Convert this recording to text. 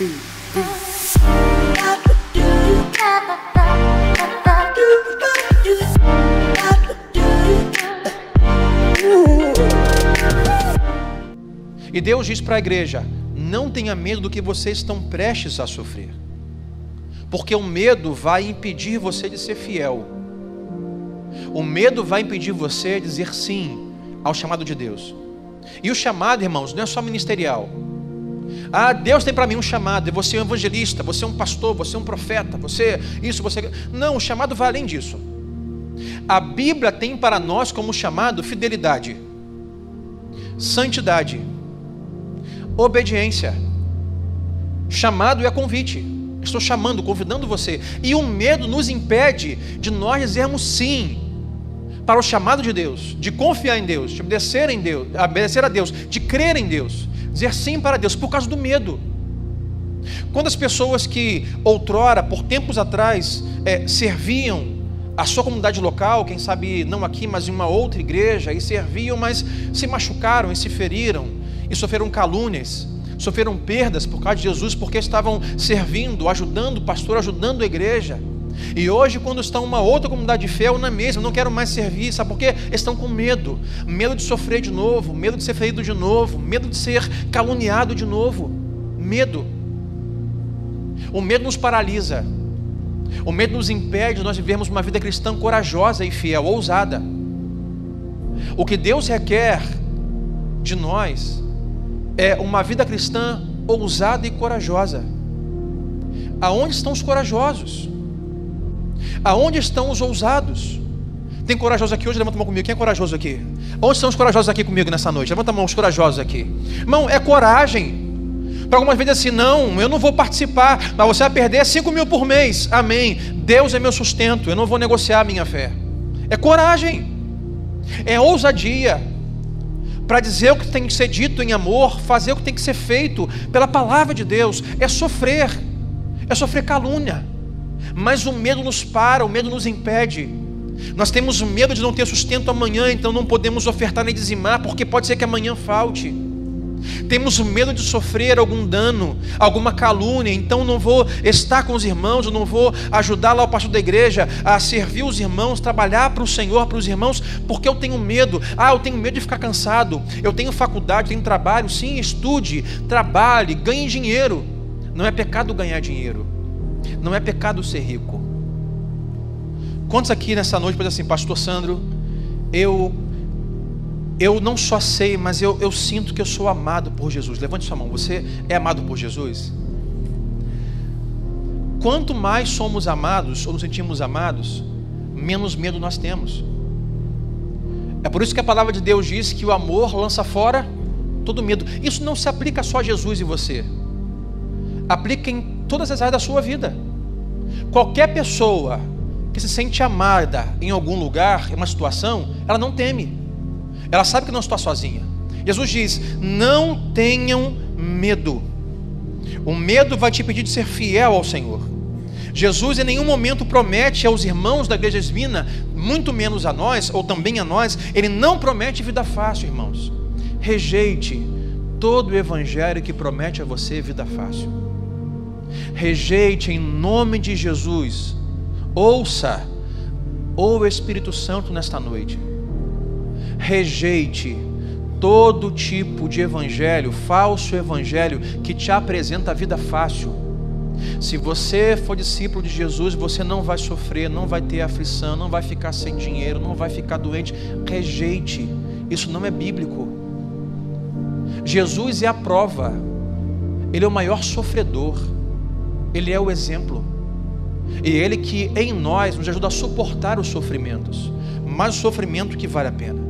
E Deus diz para a igreja: não tenha medo do que vocês estão prestes a sofrer, porque o medo vai impedir você de ser fiel, o medo vai impedir você de dizer sim ao chamado de Deus. E o chamado, irmãos, não é só ministerial. Ah, Deus tem para mim um chamado, você é um evangelista, você é um pastor, você é um profeta, você isso, você. Não, o chamado vai além disso. A Bíblia tem para nós como chamado fidelidade, santidade, obediência. Chamado é convite. Estou chamando, convidando você. E o medo nos impede de nós dizermos sim para o chamado de Deus, de confiar em Deus, de obedecer em Deus, obedecer a Deus, de crer em Deus, dizer sim para Deus por causa do medo. Quando as pessoas que outrora, por tempos atrás, é, serviam a sua comunidade local, quem sabe não aqui, mas em uma outra igreja, e serviam, mas se machucaram e se feriram, e sofreram calúnias, sofreram perdas por causa de Jesus, porque estavam servindo, ajudando o pastor, ajudando a igreja. E hoje, quando em uma outra comunidade de fé ou na mesma, não quero mais servir, sabe por quê? Estão com medo, medo de sofrer de novo, medo de ser ferido de novo, medo de ser caluniado de novo, medo. O medo nos paralisa, o medo nos impede de nós vivermos uma vida cristã corajosa e fiel, ousada. O que Deus requer de nós é uma vida cristã ousada e corajosa. Aonde estão os corajosos? Aonde estão os ousados? Tem corajoso aqui hoje? Levanta a mão comigo. Quem é corajoso aqui? Onde estão os corajosos aqui comigo nessa noite? Levanta a mão, os corajosos aqui. Irmão, é coragem. Para algumas vezes assim, não, eu não vou participar, mas você vai perder 5 mil por mês. Amém. Deus é meu sustento, eu não vou negociar a minha fé. É coragem, é ousadia para dizer o que tem que ser dito em amor, fazer o que tem que ser feito pela palavra de Deus, é sofrer, é sofrer calúnia. Mas o medo nos para, o medo nos impede. Nós temos medo de não ter sustento amanhã, então não podemos ofertar nem dizimar, porque pode ser que amanhã falte. Temos medo de sofrer algum dano, alguma calúnia, então não vou estar com os irmãos, eu não vou ajudar lá o pastor da igreja a servir os irmãos, trabalhar para o Senhor, para os irmãos, porque eu tenho medo. Ah, eu tenho medo de ficar cansado. Eu tenho faculdade, tenho trabalho. Sim, estude, trabalhe, ganhe dinheiro. Não é pecado ganhar dinheiro. Não é pecado ser rico. Quantos aqui nessa noite podem assim, Pastor Sandro, eu eu não só sei, mas eu, eu sinto que eu sou amado por Jesus. Levante sua mão. Você é amado por Jesus? Quanto mais somos amados ou nos sentimos amados, menos medo nós temos. É por isso que a palavra de Deus diz que o amor lança fora todo medo. Isso não se aplica só a Jesus e você. Aplica em todas as áreas da sua vida. Qualquer pessoa que se sente amada em algum lugar, em uma situação, ela não teme. Ela sabe que não está sozinha. Jesus diz: não tenham medo. O medo vai te impedir de ser fiel ao Senhor. Jesus em nenhum momento promete aos irmãos da igreja divina, muito menos a nós, ou também a nós, ele não promete vida fácil, irmãos. Rejeite todo o evangelho que promete a você vida fácil. Rejeite em nome de Jesus. Ouça, ou Espírito Santo nesta noite rejeite todo tipo de evangelho, falso evangelho, que te apresenta a vida fácil. Se você for discípulo de Jesus, você não vai sofrer, não vai ter aflição, não vai ficar sem dinheiro, não vai ficar doente. Rejeite, isso não é bíblico. Jesus é a prova, Ele é o maior sofredor, ele é o exemplo. E Ele que em nós nos ajuda a suportar os sofrimentos, mas o sofrimento que vale a pena.